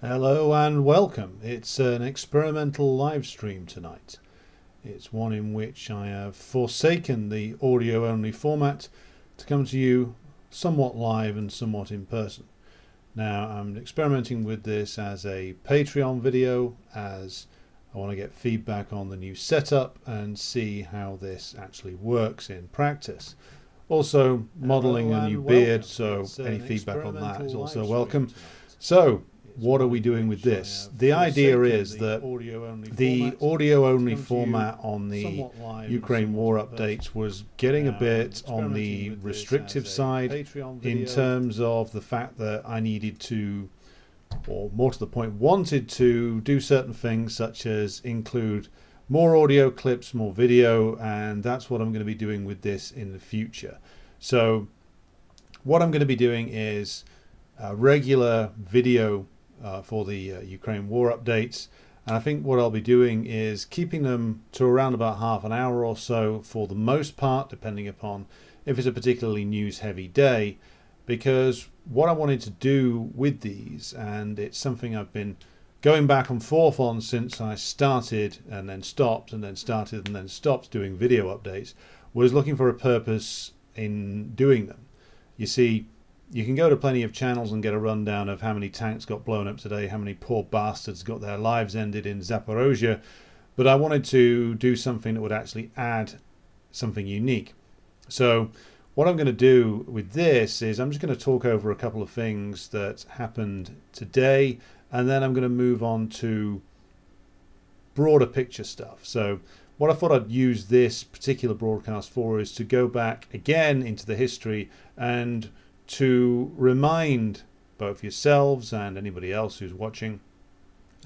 Hello and welcome. It's an experimental live stream tonight. It's one in which I have forsaken the audio only format to come to you somewhat live and somewhat in person. Now, I'm experimenting with this as a Patreon video as I want to get feedback on the new setup and see how this actually works in practice. Also, modeling a new beard, so any feedback on that is also welcome. So, what are we doing with this? The idea is that the audio only format on the Ukraine war updates was getting a bit on the restrictive side in terms of the fact that I needed to, or more to the point, wanted to do certain things such as include more audio clips, more video, and that's what I'm going to be doing with this in the future. So, what I'm going to be doing is regular video uh, for the uh, Ukraine war updates. And I think what I'll be doing is keeping them to around about half an hour or so for the most part, depending upon if it's a particularly news heavy day. Because what I wanted to do with these, and it's something I've been going back and forth on since I started and then stopped and then started and then stopped doing video updates, was looking for a purpose in doing them. You see, you can go to plenty of channels and get a rundown of how many tanks got blown up today, how many poor bastards got their lives ended in Zaporozhye, but I wanted to do something that would actually add something unique. So what I'm going to do with this is I'm just going to talk over a couple of things that happened today, and then I'm going to move on to broader picture stuff. So what I thought I'd use this particular broadcast for is to go back again into the history and to remind both yourselves and anybody else who's watching,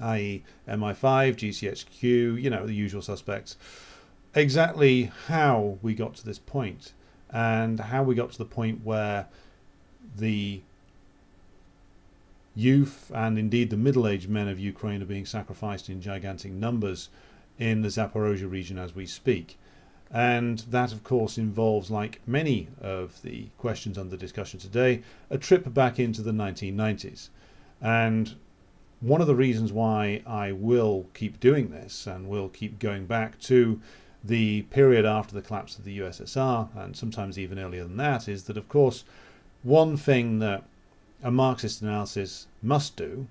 i.e., MI5, GCHQ, you know, the usual suspects, exactly how we got to this point and how we got to the point where the youth and indeed the middle aged men of Ukraine are being sacrificed in gigantic numbers in the Zaporozhye region as we speak. And that, of course, involves, like many of the questions under discussion today, a trip back into the 1990s. And one of the reasons why I will keep doing this and will keep going back to the period after the collapse of the USSR, and sometimes even earlier than that, is that, of course, one thing that a Marxist analysis must do,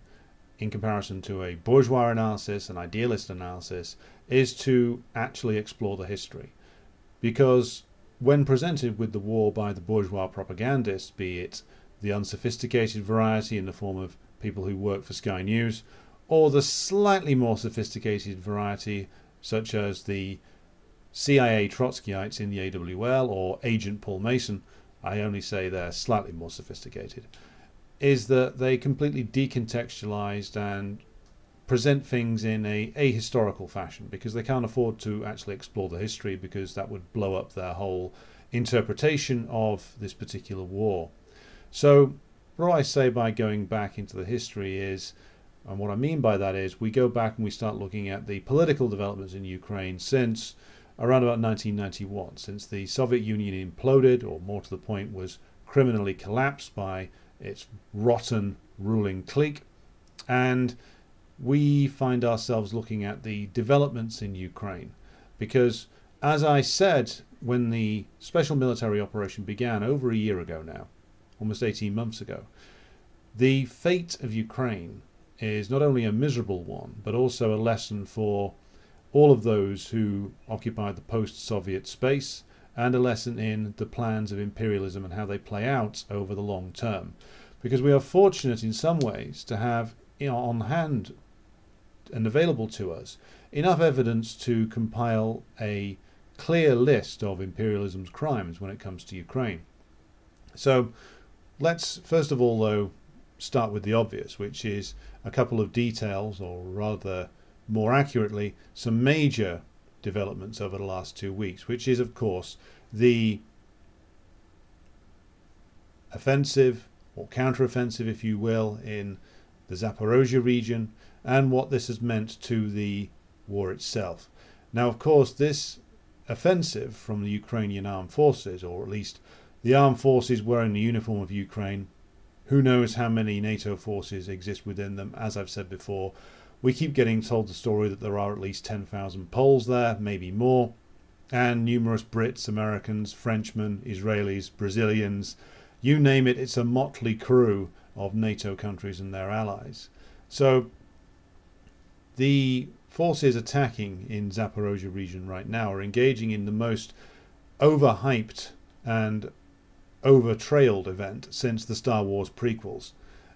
in comparison to a bourgeois analysis, an idealist analysis, is to actually explore the history because when presented with the war by the bourgeois propagandists, be it the unsophisticated variety in the form of people who work for Sky News, or the slightly more sophisticated variety, such as the CIA Trotskyites in the AWL or Agent Paul Mason, I only say they're slightly more sophisticated, is that they completely decontextualized and present things in a ahistorical fashion because they can't afford to actually explore the history because that would blow up their whole interpretation of this particular war. So, what I say by going back into the history is, and what I mean by that is, we go back and we start looking at the political developments in Ukraine since around about 1991, since the Soviet Union imploded, or more to the point, was criminally collapsed by its rotten ruling clique. And we find ourselves looking at the developments in Ukraine. Because, as I said when the special military operation began over a year ago now, almost 18 months ago, the fate of Ukraine is not only a miserable one, but also a lesson for all of those who occupied the post Soviet space and a lesson in the plans of imperialism and how they play out over the long term. Because we are fortunate in some ways to have on hand and available to us enough evidence to compile a clear list of imperialism's crimes when it comes to Ukraine. So let's first of all, though, start with the obvious, which is a couple of details, or rather more accurately, some major developments over the last two weeks, which is, of course, the offensive or counteroffensive, if you will, in the Zaporozhye region, and what this has meant to the war itself. Now, of course, this offensive from the Ukrainian armed forces, or at least the armed forces wearing the uniform of Ukraine, Who knows how many NATO forces exist within them? As I've said before, we keep getting told the story that there are at least 10,000 Poles there, maybe more, and numerous Brits, Americans, Frenchmen, Israelis, Brazilians. You name it, it's a motley crew of NATO countries and their allies. So the forces attacking in Zaporozhye region right now are engaging in the most overhyped and over-trailed event since the Star Wars prequels,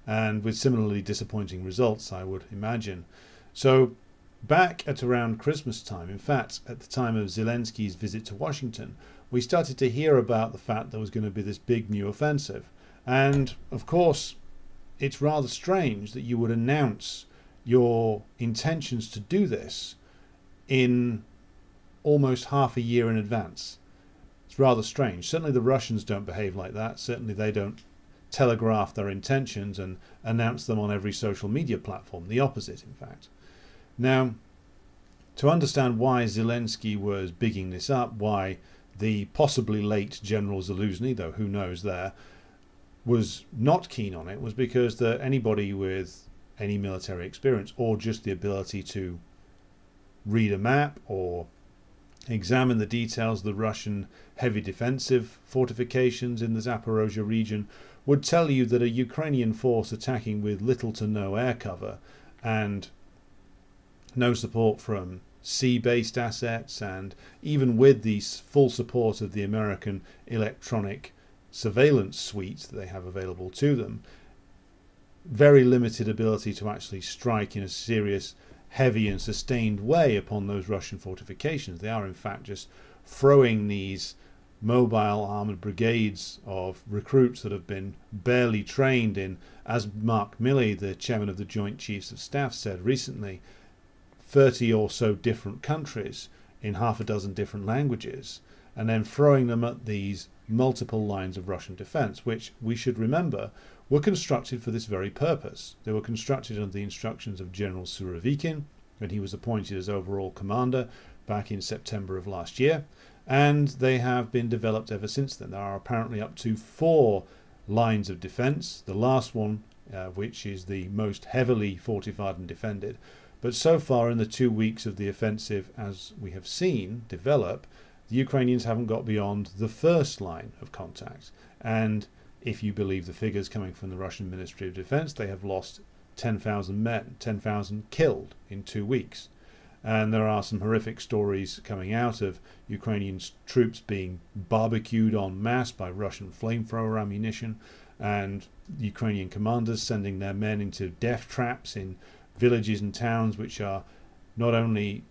and with similarly disappointing results, I would imagine. So, back at around Christmas time, in fact, at the time of Zelensky's visit to Washington, we started to hear about the fact there was going to be this big new offensive. And of course, it's rather strange that you would announce your intentions to do this in almost half a year in advance. It's rather strange. Certainly the Russians don't behave like that. Certainly they don't telegraph their intentions and announce them on every social media platform. The opposite, in fact. Now, to understand why Zelensky was bigging this up, why the possibly late General Zaluzny, though who knows there, was not keen on it, was because that anybody with any military experience or just the ability to read a map or examine the details of the Russian heavy defensive fortifications in the Zaporozhye region would tell you that a Ukrainian force attacking with little to no air cover and no support from sea based assets, and even with the full support of the American electronic surveillance suite that they have available to them, very limited ability to actually strike in a serious heavy and sustained way upon those Russian fortifications. They are, in fact, just throwing these mobile armored brigades of recruits that have been barely trained in, as Mark Milley, the chairman of the Joint Chiefs of Staff, said recently, 30 or so different countries in half a dozen different languages, and then throwing them at these multiple lines of Russian defense, which we should remember were constructed for this very purpose. They were constructed under the instructions of General Surovikin when he was appointed as overall commander back in September of last year, and they have been developed ever since then. There are apparently up to four lines of defense, the last one, uh, which is the most heavily fortified and defended. But so far, in the two weeks of the offensive, as we have seen develop, the Ukrainians haven't got beyond the first line of contact. And if you believe the figures coming from the Russian Ministry of Defense, they have lost 10,000 men, 10,000 killed in two weeks. And there are some horrific stories coming out of Ukrainian troops being barbecued en masse by Russian flamethrower ammunition, and Ukrainian commanders sending their men into death traps in villages and towns which are not only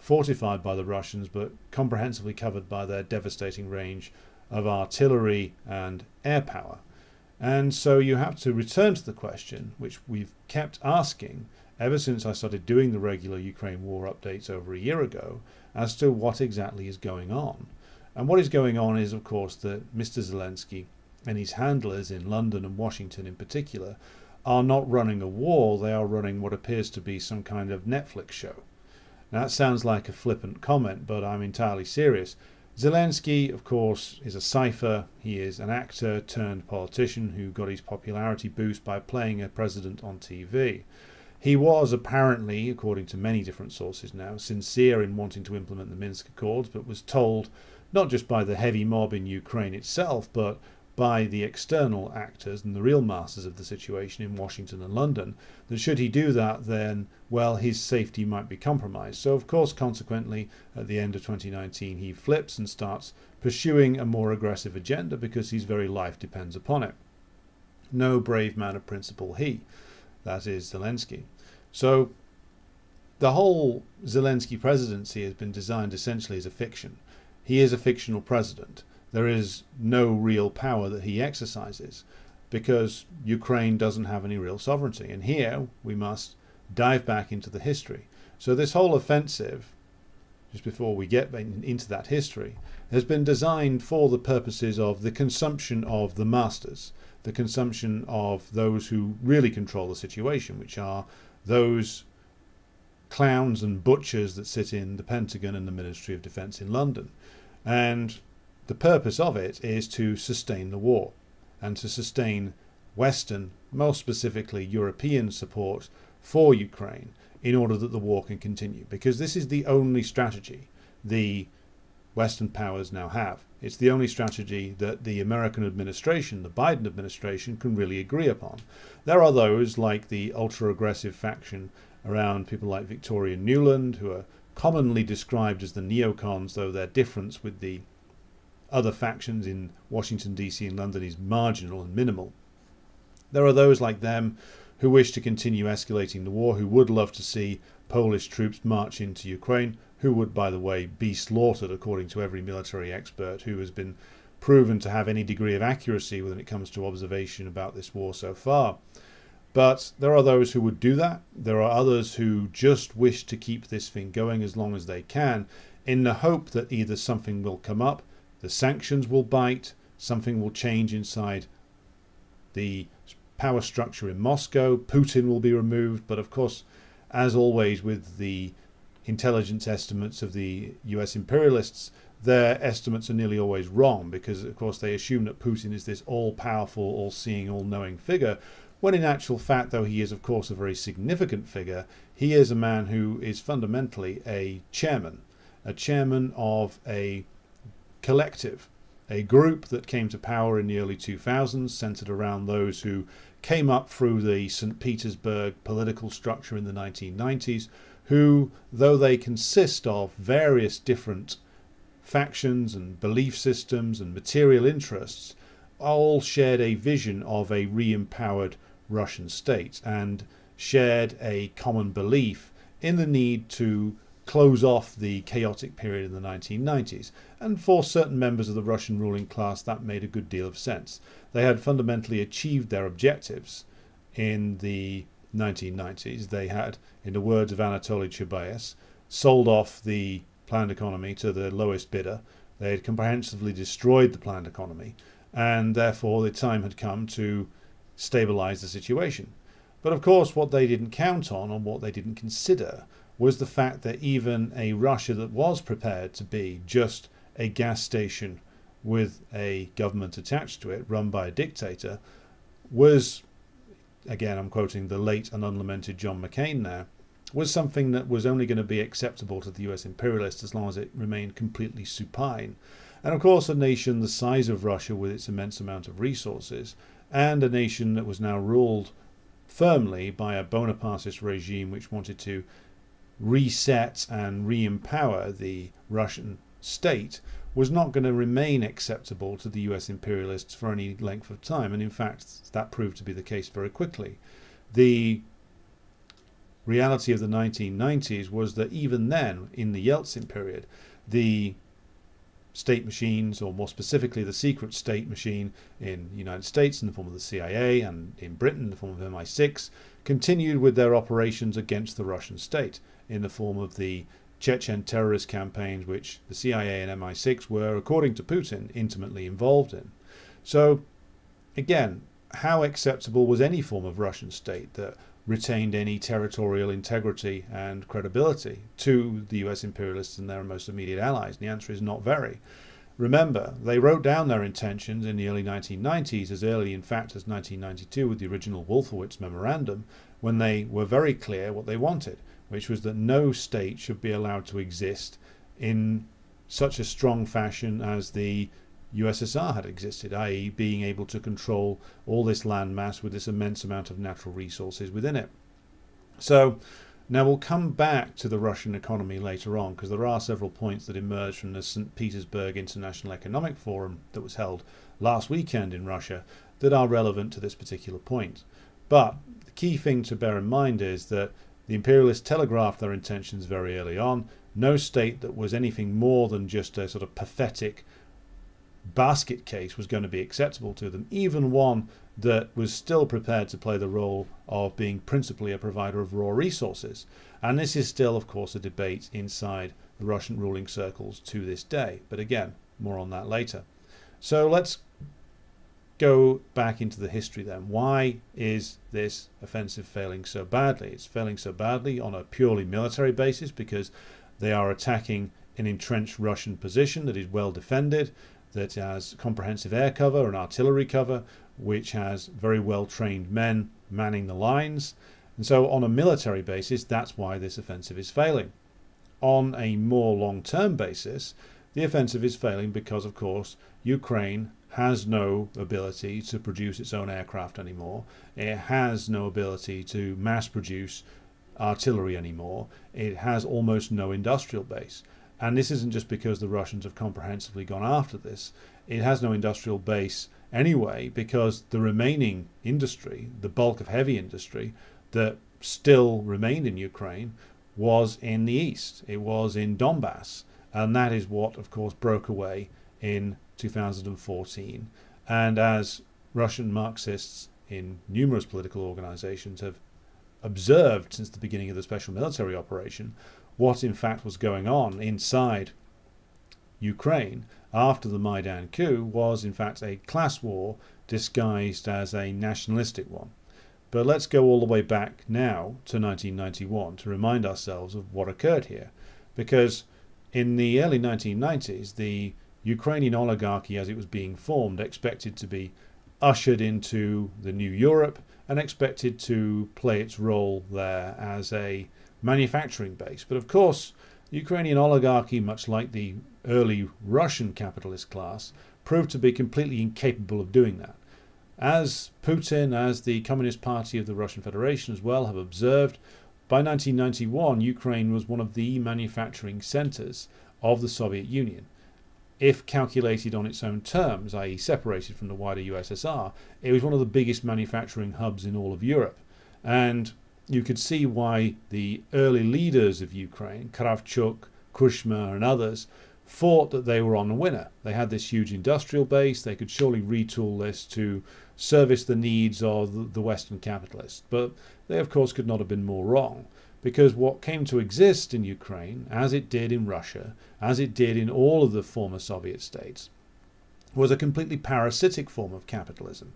fortified by the Russians but comprehensively covered by their devastating range of artillery and air power. And so you have to return to the question, which we've kept asking ever since I started doing the regular Ukraine war updates over a year ago, as to what exactly is going on. And what is going on is, of course, that Mr. Zelensky and his handlers in London and Washington in particular are not running a war, they are running what appears to be some kind of Netflix show. Now, that sounds like a flippant comment, but I'm entirely serious. Zelensky, of course, is a cipher. He is an actor turned politician who got his popularity boost by playing a president on TV. He was apparently, according to many different sources now, sincere in wanting to implement the Minsk Accords, but was told, not just by the heavy mob in Ukraine itself, but by the external actors and the real masters of the situation in Washington and London, that should he do that, then, well, his safety might be compromised. So, of course, consequently, at the end of 2019, he flips and starts pursuing a more aggressive agenda because his very life depends upon it. No brave man of principle, he. That is Zelensky. So, the whole Zelensky presidency has been designed essentially as a fiction. He is a fictional president there is no real power that he exercises because Ukraine doesn't have any real sovereignty. And here we must dive back into the history. So, this whole offensive, just before we get into that history, has been designed for the purposes of the consumption of the masters, the consumption of those who really control the situation, which are those clowns and butchers that sit in the Pentagon and the Ministry of Defense in London. And the purpose of it is to sustain the war and to sustain Western, most specifically European support for Ukraine in order that the war can continue. Because this is the only strategy the Western powers now have. It's the only strategy that the American administration, the Biden administration, can really agree upon. There are those like the ultra aggressive faction around people like Victoria Nuland, who are commonly described as the neocons, though their difference with the other factions in Washington, D.C. and London is marginal and minimal. There are those like them who wish to continue escalating the war, who would love to see Polish troops march into Ukraine, who would, by the way, be slaughtered according to every military expert who has been proven to have any degree of accuracy when it comes to observation about this war so far. But there are those who would do that. There are others who just wish to keep this thing going as long as they can, in the hope that either something will come up, the sanctions will bite, something will change inside the power structure in Moscow, Putin will be removed. But of course, as always with the intelligence estimates of the US imperialists, their estimates are nearly always wrong because, of course, they assume that Putin is this all powerful, all seeing, all knowing figure when in actual fact, though he is, of course, a very significant figure, he is a man who is fundamentally a chairman, a chairman of a collective, a group that came to power in the early 2000s, centered around those who came up through the St. Petersburg political structure in the 1990s, who, though they consist of various different factions and belief systems and material interests, all shared a vision of a re empowered Russian state and shared a common belief in the need to close off the chaotic period in the 1990s. And for certain members of the Russian ruling class, that made a good deal of sense. They had fundamentally achieved their objectives in the 1990s. They had, in the words of Anatoly Chubais, sold off the planned economy to the lowest bidder. They had comprehensively destroyed the planned economy, and therefore the time had come to stabilize the situation. But of course, what they didn't count on and what they didn't consider was the fact that even a Russia that was prepared to be just a gas station with a government attached to it, run by a dictator, was, again, I'm quoting the late and unlamented John McCain now, was something that was only going to be acceptable to the US imperialists as long as it remained completely supine. And of course, a nation the size of Russia, with its immense amount of resources, and a nation that was now ruled firmly by a Bonapartist regime which wanted to reset and re empower the Russian state was not going to remain acceptable to the US imperialists for any length of time. And in fact, that proved to be the case very quickly. The reality of the 1990s was that even then, in the Yeltsin period, the state machines, or more specifically, the secret state machine in the United States in the form of the CIA and in Britain in the form of MI6, continued with their operations against the Russian state in the form of the Chechen terrorist campaigns, which the CIA and MI6 were, according to Putin, intimately involved in. So, again, how acceptable was any form of Russian state that retained any territorial integrity and credibility to the US imperialists and their most immediate allies? And the answer is not very. Remember, they wrote down their intentions in the early 1990s, as early, in fact, as 1992 with the original Wolfowitz Memorandum, when they were very clear what they wanted, which was that no state should be allowed to exist in such a strong fashion as the USSR had existed, i.e., being able to control all this landmass with this immense amount of natural resources within it. So, now we'll come back to the Russian economy later on because there are several points that emerged from the St. Petersburg International Economic Forum that was held last weekend in Russia that are relevant to this particular point. But the key thing to bear in mind is that the imperialists telegraphed their intentions very early on. No state that was anything more than just a sort of pathetic basket case was going to be acceptable to them, even one that was still prepared to play the role of being principally a provider of raw resources. And this is still, of course, a debate inside the Russian ruling circles to this day. But again, more on that later. So let's go back into the history then. Why is this offensive failing so badly? It's failing so badly on a purely military basis because they are attacking an entrenched Russian position that is well defended that has comprehensive air cover and artillery cover, which has very well trained men manning the lines. And so, on a military basis, that's why this offensive is failing. On a more long term basis, the offensive is failing because, of course, Ukraine has no ability to produce its own aircraft anymore. It has no ability to mass produce artillery anymore. It has almost no industrial base. And this isn't just because the Russians have comprehensively gone after this. It has no industrial base anyway because the remaining industry, the bulk of heavy industry that still remained in Ukraine, was in the east. It was in Donbass. And that is what, of course, broke away in 2014. And as Russian Marxists in numerous political organizations have observed since the beginning of the special military operation, what in fact was going on inside Ukraine after the Maidan coup was in fact a class war disguised as a nationalistic one. But let's go all the way back now to 1991 to remind ourselves of what occurred here. Because in the early 1990s, the Ukrainian oligarchy, as it was being formed, expected to be ushered into the new Europe and expected to play its role there as a manufacturing base. But of course, Ukrainian oligarchy, much like the early Russian capitalist class, proved to be completely incapable of doing that. As Putin, as the Communist Party of the Russian Federation as well, have observed, by 1991, Ukraine was one of the manufacturing centers of the Soviet Union. If calculated on its own terms, i.e., separated from the wider USSR, it was one of the biggest manufacturing hubs in all of Europe. And you could see why the early leaders of Ukraine, Kravchuk, Kuchma, and others, thought that they were on a winner. They had this huge industrial base, they could surely retool this to service the needs of the Western capitalists. But they, of course, could not have been more wrong, because what came to exist in Ukraine, as it did in Russia, as it did in all of the former Soviet states, was a completely parasitic form of capitalism.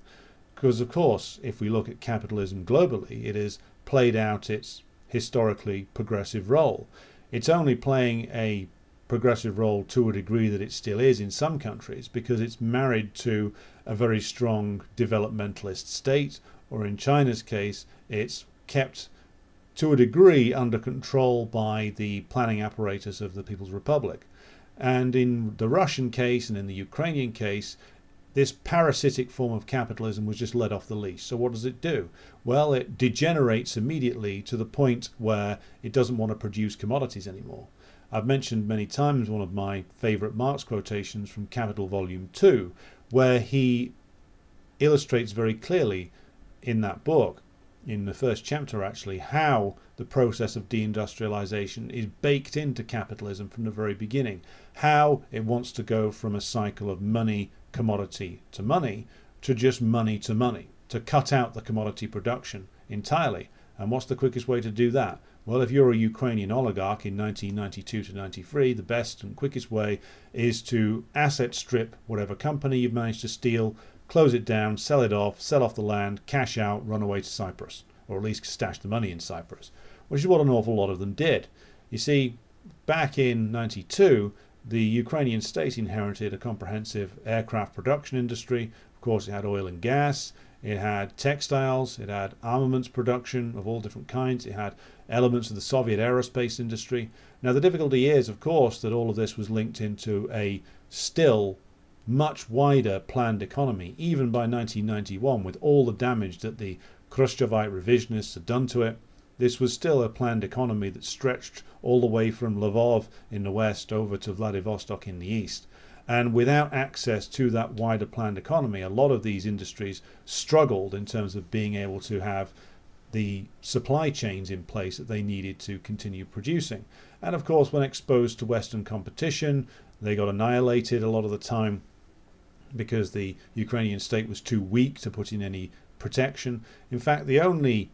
Because, of course, if we look at capitalism globally, it has played out its historically progressive role. It's only playing a progressive role to a degree that it still is in some countries because it's married to a very strong developmentalist state, or in China's case, it's kept to a degree under control by the planning apparatus of the People's Republic. And in the Russian case and in the Ukrainian case, this parasitic form of capitalism was just let off the leash. So, what does it do? Well, it degenerates immediately to the point where it doesn't want to produce commodities anymore. I've mentioned many times one of my favorite Marx quotations from Capital Volume 2, where he illustrates very clearly in that book, in the first chapter actually, how the process of deindustrialization is baked into capitalism from the very beginning, how it wants to go from a cycle of money, commodity to money to just money to money, to cut out the commodity production entirely. And what's the quickest way to do that? Well, if you're a Ukrainian oligarch in 1992 to 93, the best and quickest way is to asset strip whatever company you've managed to steal, close it down, sell it off, sell off the land, cash out, run away to Cyprus, or at least stash the money in Cyprus, which is what an awful lot of them did. You see, back in 92, the Ukrainian state inherited a comprehensive aircraft production industry. Of course, it had oil and gas, it had textiles, it had armaments production of all different kinds, it had elements of the Soviet aerospace industry. Now, the difficulty is, of course, that all of this was linked into a still much wider planned economy, even by 1991, with all the damage that the Khrushchevite revisionists had done to it. This was still a planned economy that stretched all the way from Lvov in the west over to Vladivostok in the east. And without access to that wider planned economy, a lot of these industries struggled in terms of being able to have the supply chains in place that they needed to continue producing. And of course, when exposed to Western competition, they got annihilated a lot of the time because the Ukrainian state was too weak to put in any protection. In fact, the only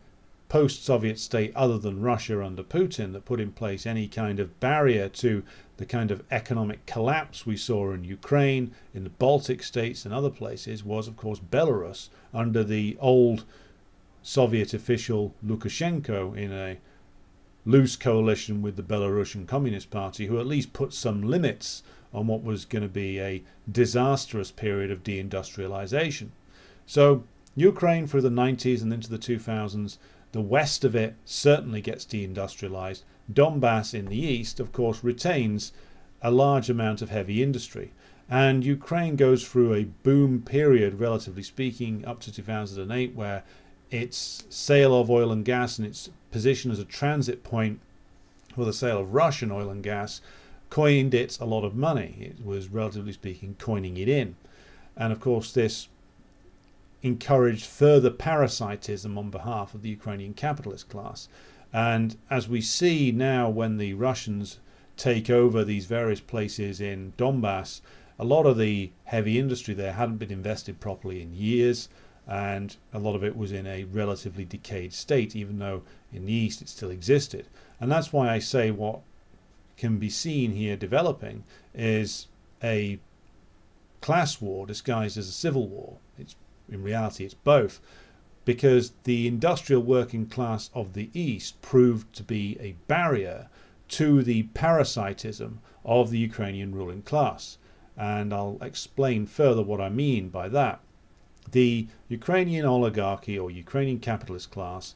post Soviet state other than Russia under Putin that put in place any kind of barrier to the kind of economic collapse we saw in Ukraine, in the Baltic states, and other places was, of course, Belarus under the old Soviet official Lukashenko in a loose coalition with the Belarusian Communist Party, who at least put some limits on what was going to be a disastrous period of deindustrialization. So, Ukraine through the 90s and into the 2000s, the west of it certainly gets deindustrialized. Donbass in the east, of course, retains a large amount of heavy industry. And Ukraine goes through a boom period, relatively speaking, up to 2008, where its sale of oil and gas and its position as a transit point for the sale of Russian oil and gas coined it a lot of money. It was, relatively speaking, coining it in. And of course, this encouraged further parasitism on behalf of the Ukrainian capitalist class. And as we see now, when the Russians take over these various places in Donbass, a lot of the heavy industry there hadn't been invested properly in years, and a lot of it was in a relatively decayed state, even though in the east it still existed. And that's why I say what can be seen here developing is a class war disguised as a civil war. It's in reality it's both because the industrial working class of the east proved to be a barrier to the parasitism of the Ukrainian ruling class and I'll explain further what I mean by that. The Ukrainian oligarchy or Ukrainian capitalist class,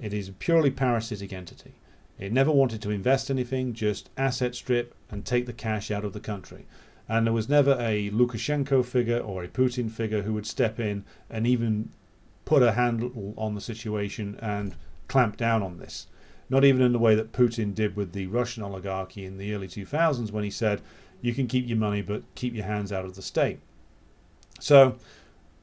it is a purely parasitic entity. It never wanted to invest anything, just asset strip and take the cash out of the country. And there was never a Lukashenko figure or a Putin figure who would step in and even put a handle on the situation and clamp down on this. Not even in the way that Putin did with the Russian oligarchy in the early 2000s when he said, you can keep your money, but keep your hands out of the state. So,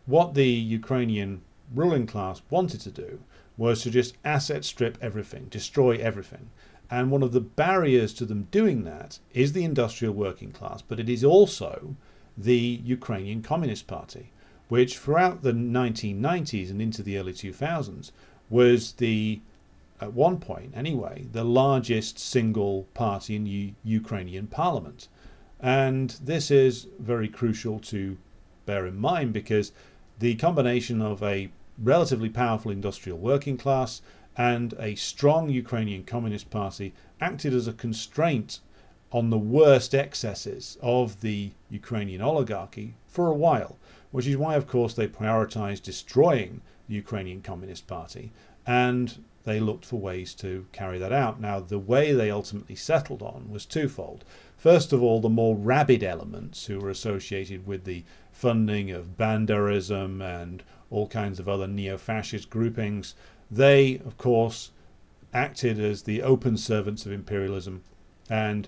what the Ukrainian ruling class wanted to do was to just asset strip everything, destroy everything. And one of the barriers to them doing that is the industrial working class, but it is also the Ukrainian Communist Party, which throughout the 1990s and into the early 2000s was the, at one point anyway, the largest single party in U- Ukrainian parliament. And this is very crucial to bear in mind because the combination of a relatively powerful industrial working class and a strong Ukrainian Communist Party acted as a constraint on the worst excesses of the Ukrainian oligarchy for a while, which is why, of course, they prioritized destroying the Ukrainian Communist Party and they looked for ways to carry that out. Now, the way they ultimately settled on was twofold. First of all, the more rabid elements who were associated with the funding of Banderism and all kinds of other neo fascist groupings, they, of course, acted as the open servants of imperialism and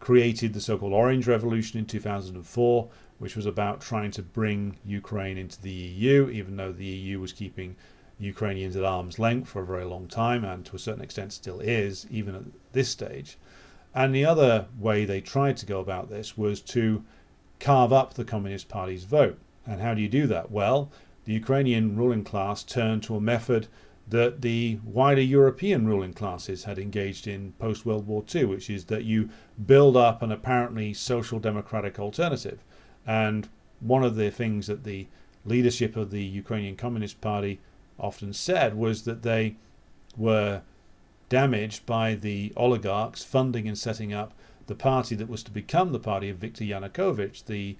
created the so called Orange Revolution in 2004, which was about trying to bring Ukraine into the EU, even though the EU was keeping Ukrainians at arm's length for a very long time, and to a certain extent still is, even at this stage. And the other way they tried to go about this was to carve up the Communist Party's vote. And how do you do that? Well, the Ukrainian ruling class turned to a method that the wider European ruling classes had engaged in post World War II, which is that you build up an apparently social democratic alternative. And one of the things that the leadership of the Ukrainian Communist Party often said was that they were damaged by the oligarchs funding and setting up the party that was to become the party of Viktor Yanukovych, the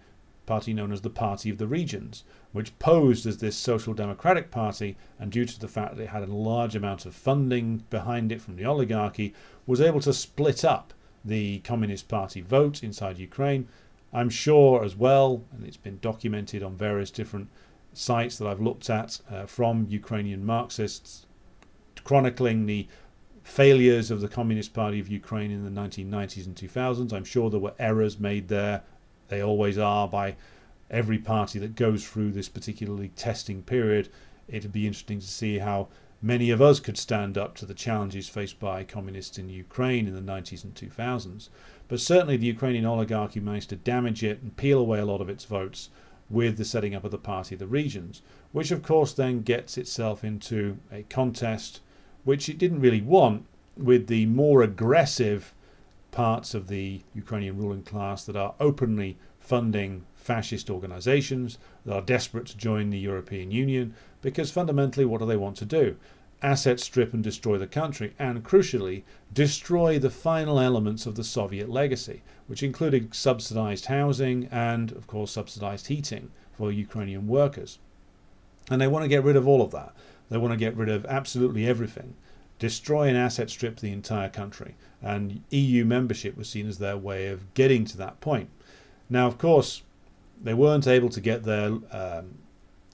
party known as the Party of the Regions, which posed as this social democratic party, and due to the fact that it had a large amount of funding behind it from the oligarchy, was able to split up the Communist Party vote inside Ukraine. I'm sure as well, and it's been documented on various different sites that I've looked at uh, from Ukrainian Marxists, chronicling the failures of the Communist Party of Ukraine in the 1990s and 2000s. I'm sure there were errors made there. They always are by every party that goes through this particularly testing period. It'd be interesting to see how many of us could stand up to the challenges faced by communists in Ukraine in the 90s and 2000s. But certainly the Ukrainian oligarchy managed to damage it and peel away a lot of its votes with the setting up of the Party of the Regions, which of course then gets itself into a contest which it didn't really want with the more aggressive parts of the Ukrainian ruling class that are openly funding fascist organizations that are desperate to join the European Union because fundamentally what do they want to do? Asset strip and destroy the country, and crucially, destroy the final elements of the Soviet legacy, which included subsidized housing and, of course, subsidized heating for Ukrainian workers. And they want to get rid of all of that. They want to get rid of absolutely everything, destroy and asset strip the entire country. And EU membership was seen as their way of getting to that point. Now, of course, they weren't able to get there. Um,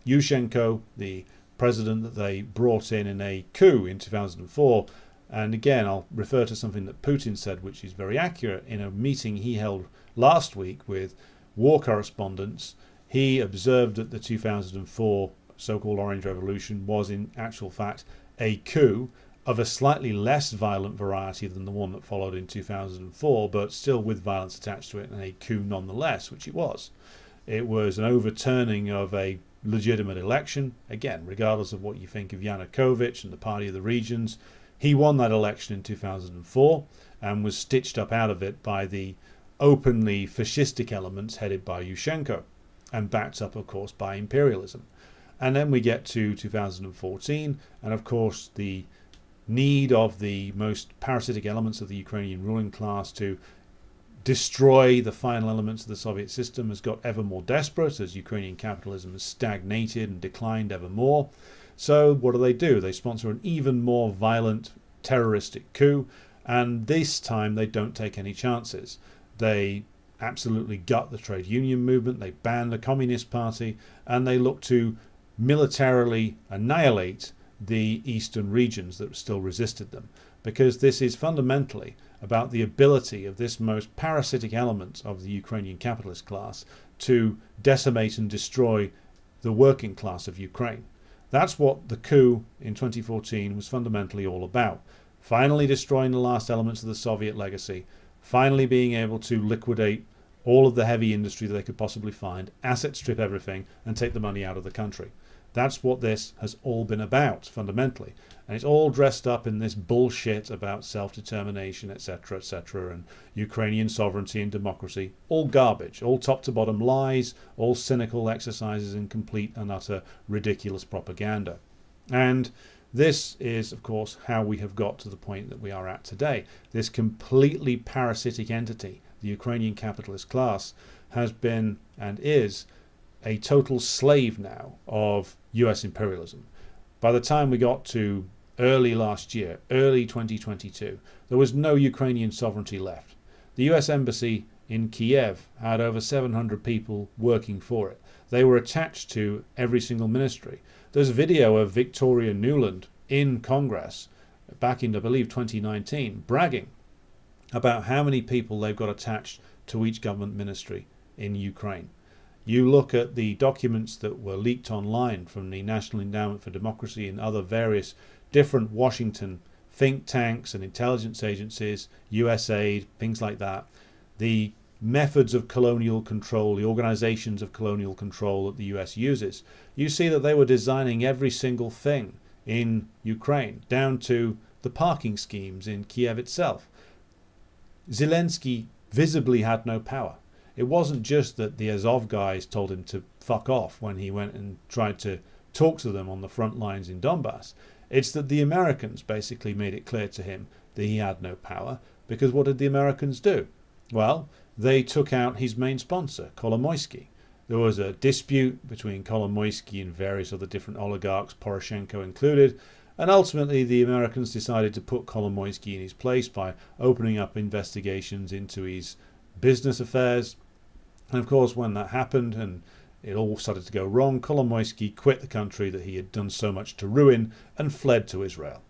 Yushchenko, the president that they brought in in a coup in 2004, and again, I'll refer to something that Putin said, which is very accurate. In a meeting he held last week with war correspondents, he observed that the 2004 so called Orange Revolution was, in actual fact, a coup of a slightly less violent variety than the one that followed in 2004, but still with violence attached to it, and a coup nonetheless, which it was. It was an overturning of a legitimate election, again, regardless of what you think of Yanukovych and the Party of the Regions. He won that election in 2004 and was stitched up out of it by the openly fascistic elements headed by Yushchenko and backed up, of course, by imperialism. And then we get to 2014, and of course, the need of the most parasitic elements of the Ukrainian ruling class to destroy the final elements of the Soviet system has got ever more desperate as Ukrainian capitalism has stagnated and declined ever more. So, what do they do? They sponsor an even more violent terroristic coup, and this time they don't take any chances. They absolutely gut the trade union movement, they ban the Communist Party, and they look to militarily annihilate the eastern regions that still resisted them. Because this is fundamentally about the ability of this most parasitic element of the Ukrainian capitalist class to decimate and destroy the working class of Ukraine. That's what the coup in 2014 was fundamentally all about. Finally, destroying the last elements of the Soviet legacy, finally being able to liquidate all of the heavy industry that they could possibly find, asset strip everything, and take the money out of the country. That's what this has all been about, fundamentally. And it's all dressed up in this bullshit about self determination, etc., etc., and Ukrainian sovereignty and democracy. All garbage, all top to bottom lies, all cynical exercises in complete and utter ridiculous propaganda. And this is, of course, how we have got to the point that we are at today. This completely parasitic entity, the Ukrainian capitalist class, has been and is a total slave now of US imperialism. By the time we got to early last year, early 2022, there was no Ukrainian sovereignty left. The US embassy in Kiev had over 700 people working for it. They were attached to every single ministry. There's a video of Victoria Nuland in Congress back in, I believe, 2019, bragging about how many people they've got attached to each government ministry in Ukraine. You look at the documents that were leaked online from the National Endowment for Democracy and other various different Washington think tanks and intelligence agencies, USAID, things like that. The methods of colonial control, the organizations of colonial control that the US uses, you see that they were designing every single thing in Ukraine, down to the parking schemes in Kiev itself. Zelensky visibly had no power. It wasn't just that the Azov guys told him to fuck off when he went and tried to talk to them on the front lines in Donbass. It's that the Americans basically made it clear to him that he had no power because what did the Americans do? Well, they took out his main sponsor, Kolomoisky. There was a dispute between Kolomoisky and various other different oligarchs, Poroshenko included, and ultimately the Americans decided to put Kolomoisky in his place by opening up investigations into his business affairs, and of course, when that happened and it all started to go wrong, Kolomoisky quit the country that he had done so much to ruin and fled to Israel,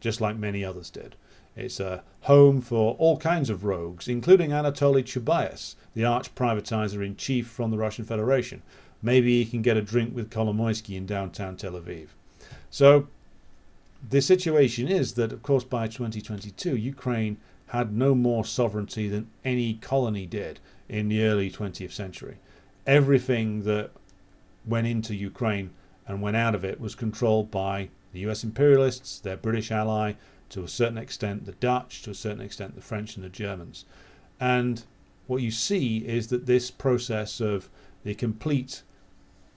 just like many others did. It's a home for all kinds of rogues, including Anatoly Chubais, the arch privatizer in chief from the Russian Federation. Maybe he can get a drink with Kolomoisky in downtown Tel Aviv. So the situation is that, of course, by 2022, Ukraine had no more sovereignty than any colony did in the early 20th century. Everything that went into Ukraine and went out of it was controlled by the US imperialists, their British ally, to a certain extent the Dutch, to a certain extent the French and the Germans. And what you see is that this process of the complete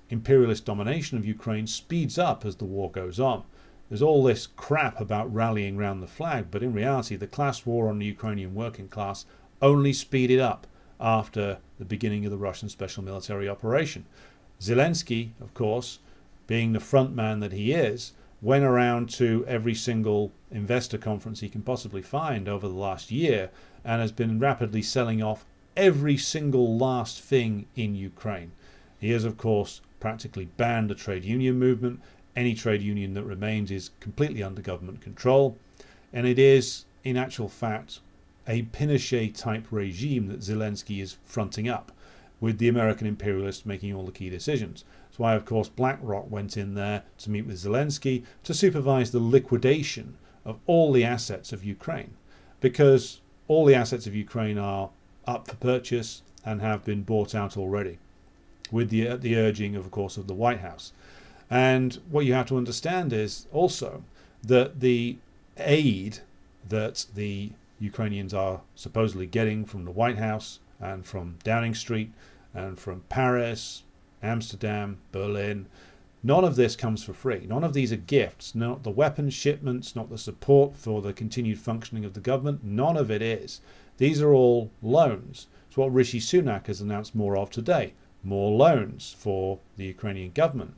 imperialist domination of Ukraine speeds up as the war goes on. There's all this crap about rallying round the flag, but in reality, the class war on the Ukrainian working class only speeded up after the beginning of the Russian special military operation. Zelensky, of course, being the front man that he is, went around to every single investor conference he can possibly find over the last year and has been rapidly selling off every single last thing in Ukraine. He has, of course, practically banned the trade union movement. Any trade union that remains is completely under government control. And it is, in actual fact, a Pinochet type regime that Zelensky is fronting up, with the American imperialists making all the key decisions. That's why, of course, BlackRock went in there to meet with Zelensky to supervise the liquidation of all the assets of Ukraine, because all the assets of Ukraine are up for purchase and have been bought out already, with the the urging, of course, of the White House. And what you have to understand is also that the aid that the Ukrainians are supposedly getting from the White House and from Downing Street and from Paris Amsterdam, Berlin. None of this comes for free. None of these are gifts. Not the weapons shipments, not the support for the continued functioning of the government. None of it is. These are all loans. It's what Rishi Sunak has announced more of today. More loans for the Ukrainian government.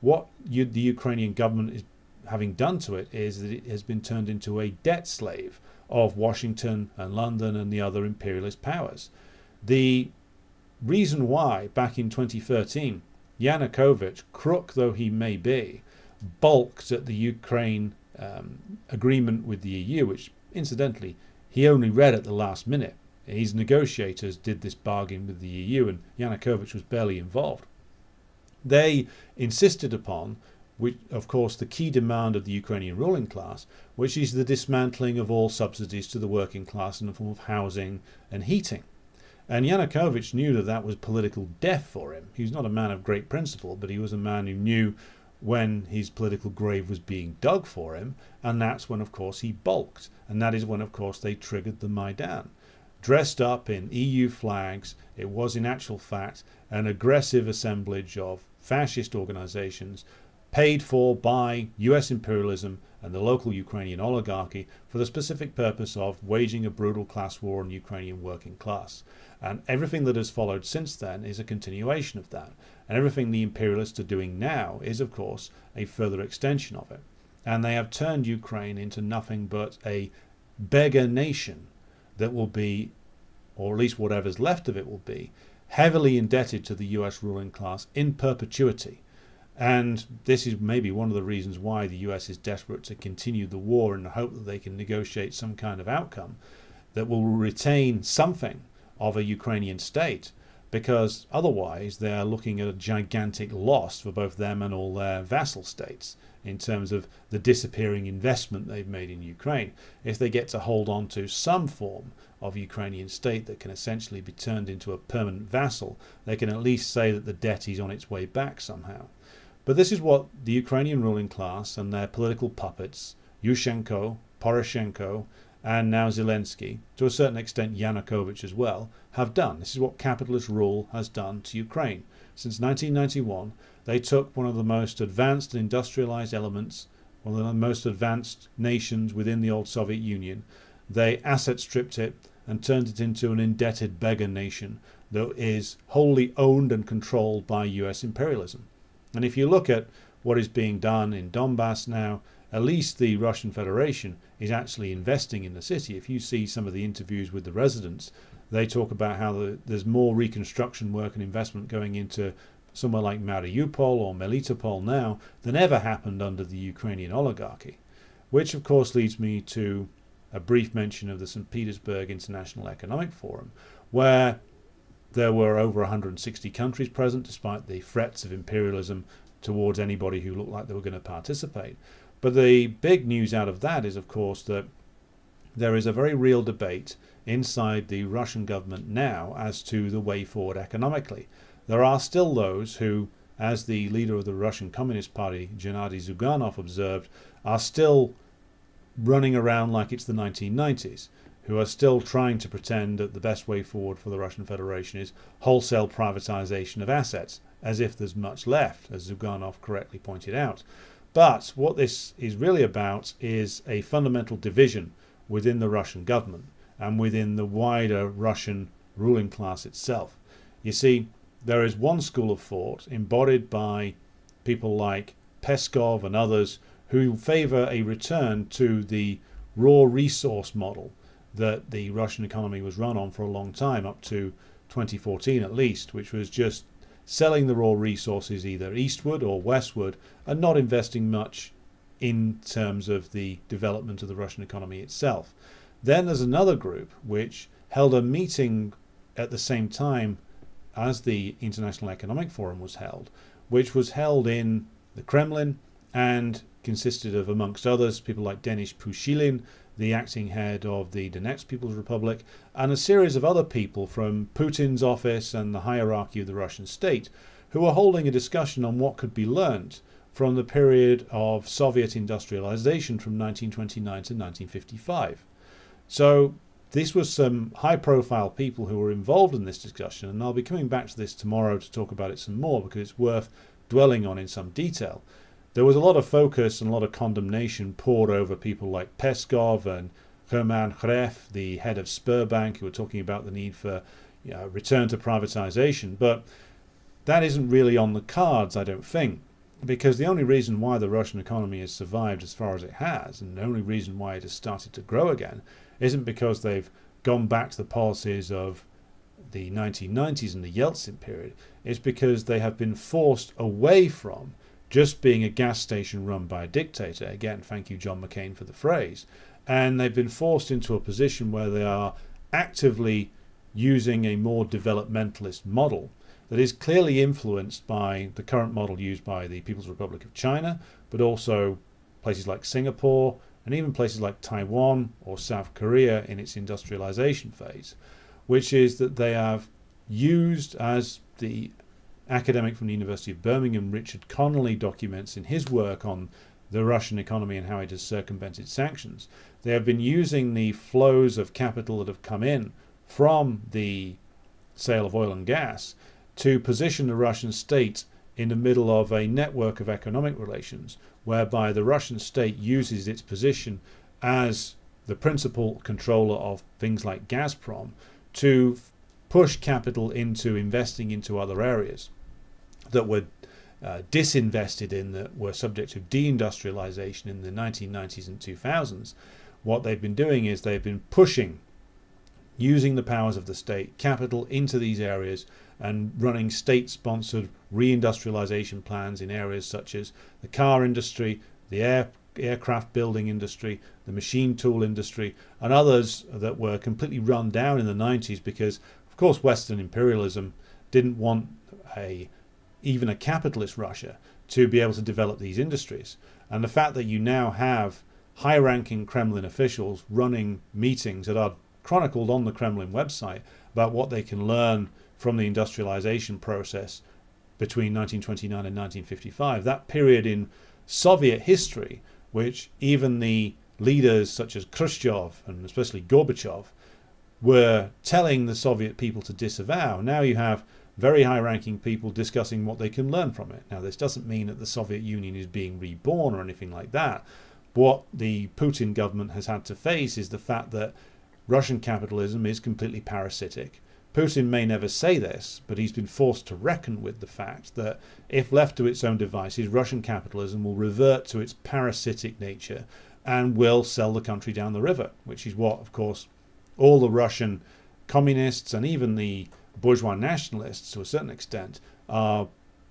What you, the Ukrainian government is having done to it is that it has been turned into a debt slave of Washington and London and the other imperialist powers. The reason why back in 2013 Yanukovych, crook though he may be, balked at the Ukraine um, agreement with the EU, which incidentally he only read at the last minute. His negotiators did this bargain with the EU, and Yanukovych was barely involved. They insisted upon, which, of course, the key demand of the Ukrainian ruling class, which is the dismantling of all subsidies to the working class in the form of housing and heating. And Yanukovych knew that that was political death for him. He was not a man of great principle, but he was a man who knew when his political grave was being dug for him, and that's when, of course, he balked. And that is when, of course, they triggered the Maidan. Dressed up in EU flags, it was in actual fact an aggressive assemblage of fascist organizations paid for by US imperialism and the local Ukrainian oligarchy for the specific purpose of waging a brutal class war on Ukrainian working class. And everything that has followed since then is a continuation of that. And everything the imperialists are doing now is, of course, a further extension of it. And they have turned Ukraine into nothing but a beggar nation that will be, or at least whatever's left of it will be, heavily indebted to the US ruling class in perpetuity. And this is maybe one of the reasons why the US is desperate to continue the war in the hope that they can negotiate some kind of outcome that will retain something of a Ukrainian state because otherwise they are looking at a gigantic loss for both them and all their vassal states in terms of the disappearing investment they've made in Ukraine. If they get to hold on to some form of Ukrainian state that can essentially be turned into a permanent vassal, they can at least say that the debt is on its way back somehow. But this is what the Ukrainian ruling class and their political puppets, Yushchenko, Poroshenko, and now Zelensky, to a certain extent Yanukovych as well, have done. This is what capitalist rule has done to Ukraine. Since 1991, they took one of the most advanced and industrialized elements, one of the most advanced nations within the old Soviet Union. They asset stripped it and turned it into an indebted beggar nation that is wholly owned and controlled by US imperialism. And if you look at what is being done in Donbass now, at least the Russian Federation is actually investing in the city. If you see some of the interviews with the residents, they talk about how the, there's more reconstruction work and investment going into somewhere like Mariupol or Melitopol now than ever happened under the Ukrainian oligarchy. Which, of course, leads me to a brief mention of the St. Petersburg International Economic Forum, where there were over 160 countries present, despite the threats of imperialism towards anybody who looked like they were going to participate. But the big news out of that is, of course, that there is a very real debate inside the Russian government now as to the way forward economically. There are still those who, as the leader of the Russian Communist Party, Gennady Zyuganov, observed, are still running around like it's the 1990s, who are still trying to pretend that the best way forward for the Russian Federation is wholesale privatization of assets, as if there's much left, as Zyuganov correctly pointed out. But what this is really about is a fundamental division within the Russian government and within the wider Russian ruling class itself. You see, there is one school of thought embodied by people like Peskov and others who favor a return to the raw resource model that the Russian economy was run on for a long time, up to 2014 at least, which was just selling the raw resources either eastward or westward and not investing much in terms of the development of the Russian economy itself. Then there's another group which held a meeting at the same time as the International Economic Forum was held, which was held in the Kremlin and consisted of, amongst others, people like Denis Pushilin, the acting head of the Donetsk People's Republic, and a series of other people from Putin's office and the hierarchy of the Russian state who were holding a discussion on what could be learnt from the period of Soviet industrialization from 1929 to 1955. So this was some high profile people who were involved in this discussion, and I'll be coming back to this tomorrow to talk about it some more because it's worth dwelling on in some detail. There was a lot of focus and a lot of condemnation poured over people like Peskov and Herman Href, the head of Sberbank, who were talking about the need for you know, return to privatization. But that isn't really on the cards, I don't think, because the only reason why the Russian economy has survived as far as it has, and the only reason why it has started to grow again, isn't because they've gone back to the policies of the 1990s and the Yeltsin period. It's because they have been forced away from just being a gas station run by a dictator. Again, thank you, John McCain, for the phrase. And they've been forced into a position where they are actively using a more developmentalist model that is clearly influenced by the current model used by the People's Republic of China, but also places like Singapore and even places like Taiwan or South Korea in its industrialization phase, which is that they have used as the academic from the University of Birmingham, Richard Connolly, documents in his work on the Russian economy and how it has circumvented sanctions. They have been using the flows of capital that have come in from the sale of oil and gas to position the Russian state in the middle of a network of economic relations whereby the Russian state uses its position as the principal controller of things like Gazprom to push capital into investing into other areas that were uh, disinvested in, that were subject to deindustrialization in the 1990s and 2000s, what they've been doing is they've been pushing, using the powers of the state, capital into these areas and running state sponsored reindustrialization plans in areas such as the car industry, the air, aircraft building industry, the machine tool industry, and others that were completely run down in the 90s because of course, Western imperialism didn't want a even a capitalist Russia to be able to develop these industries. And the fact that you now have high ranking Kremlin officials running meetings that are chronicled on the Kremlin website about what they can learn from the industrialization process between 1929 and 1955, that period in Soviet history, which even the leaders such as Khrushchev and especially Gorbachev were telling the Soviet people to disavow. Now you have very high ranking people discussing what they can learn from it. Now, this doesn't mean that the Soviet Union is being reborn or anything like that. What the Putin government has had to face is the fact that Russian capitalism is completely parasitic. Putin may never say this, but he's been forced to reckon with the fact that if left to its own devices, Russian capitalism will revert to its parasitic nature and will sell the country down the river, which is what, of course, all the Russian communists and even the bourgeois nationalists, to a certain extent, are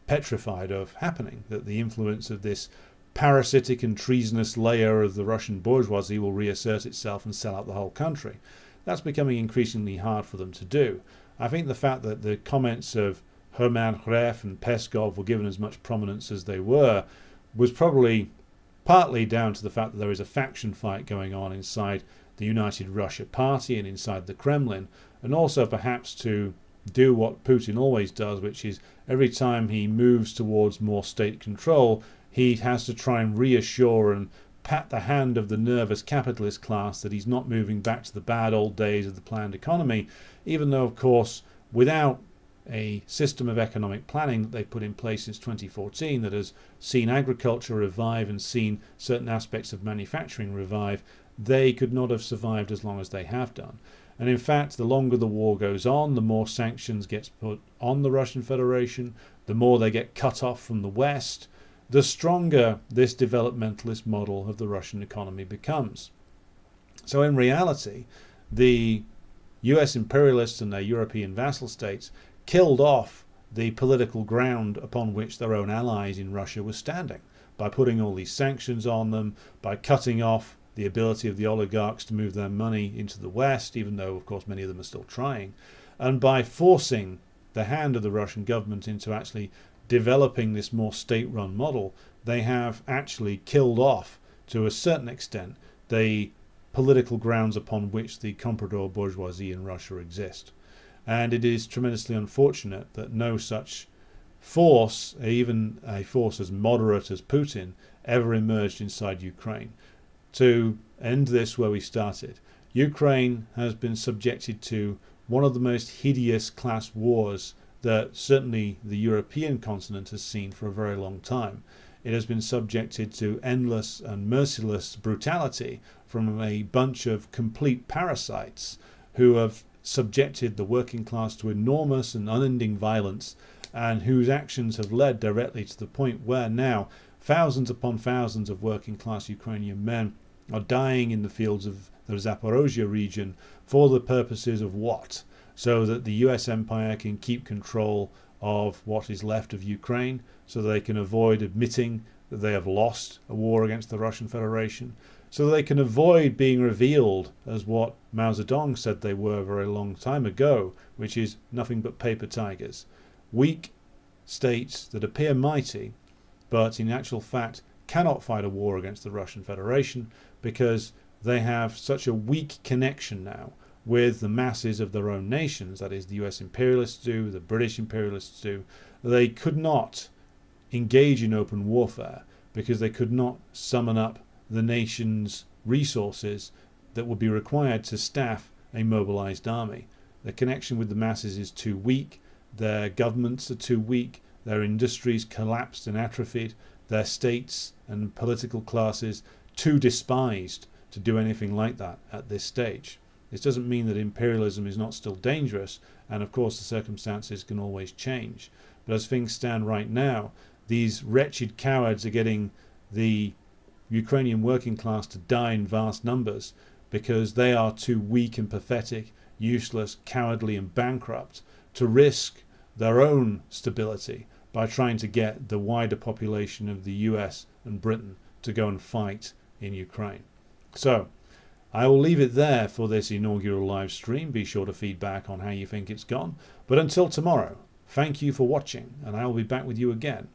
petrified of happening. That the influence of this parasitic and treasonous layer of the Russian bourgeoisie will reassert itself and sell out the whole country. That's becoming increasingly hard for them to do. I think the fact that the comments of Herman Href and Peskov were given as much prominence as they were was probably partly down to the fact that there is a faction fight going on inside the United Russia Party and inside the Kremlin, and also perhaps to do what Putin always does, which is every time he moves towards more state control, he has to try and reassure and pat the hand of the nervous capitalist class that he's not moving back to the bad old days of the planned economy, even though, of course, without a system of economic planning that they put in place since 2014 that has seen agriculture revive and seen certain aspects of manufacturing revive, they could not have survived as long as they have done. And in fact, the longer the war goes on, the more sanctions gets put on the Russian Federation, the more they get cut off from the West, the stronger this developmentalist model of the Russian economy becomes. So, in reality, the US imperialists and their European vassal states killed off the political ground upon which their own allies in Russia were standing by putting all these sanctions on them, by cutting off the ability of the oligarchs to move their money into the West, even though, of course, many of them are still trying, and by forcing the hand of the Russian government into actually developing this more state run model, they have actually killed off, to a certain extent, the political grounds upon which the comprador bourgeoisie in Russia exist. And it is tremendously unfortunate that no such force, even a force as moderate as Putin, ever emerged inside Ukraine. To end this where we started, Ukraine has been subjected to one of the most hideous class wars that certainly the European continent has seen for a very long time. It has been subjected to endless and merciless brutality from a bunch of complete parasites who have subjected the working class to enormous and unending violence and whose actions have led directly to the point where now thousands upon thousands of working class Ukrainian men are dying in the fields of the Zaporozhye region for the purposes of what? So that the US empire can keep control of what is left of Ukraine, so they can avoid admitting that they have lost a war against the Russian Federation, so they can avoid being revealed as what Mao Zedong said they were a very long time ago, which is nothing but paper tigers. Weak states that appear mighty, but in actual fact cannot fight a war against the Russian Federation because they have such a weak connection now with the masses of their own nations, that is, the US imperialists do, the British imperialists do, they could not engage in open warfare because they could not summon up the nation's resources that would be required to staff a mobilized army. The connection with the masses is too weak, their governments are too weak, their industries collapsed and atrophied, their states and political classes too despised to do anything like that at this stage. This doesn't mean that imperialism is not still dangerous, and of course the circumstances can always change. But as things stand right now, these wretched cowards are getting the Ukrainian working class to die in vast numbers because they are too weak and pathetic, useless, cowardly, and bankrupt to risk their own stability by trying to get the wider population of the US and Britain to go and fight in Ukraine. So, I will leave it there for this inaugural live stream. Be sure to feedback on how you think it's gone. But until tomorrow, thank you for watching, and I will be back with you again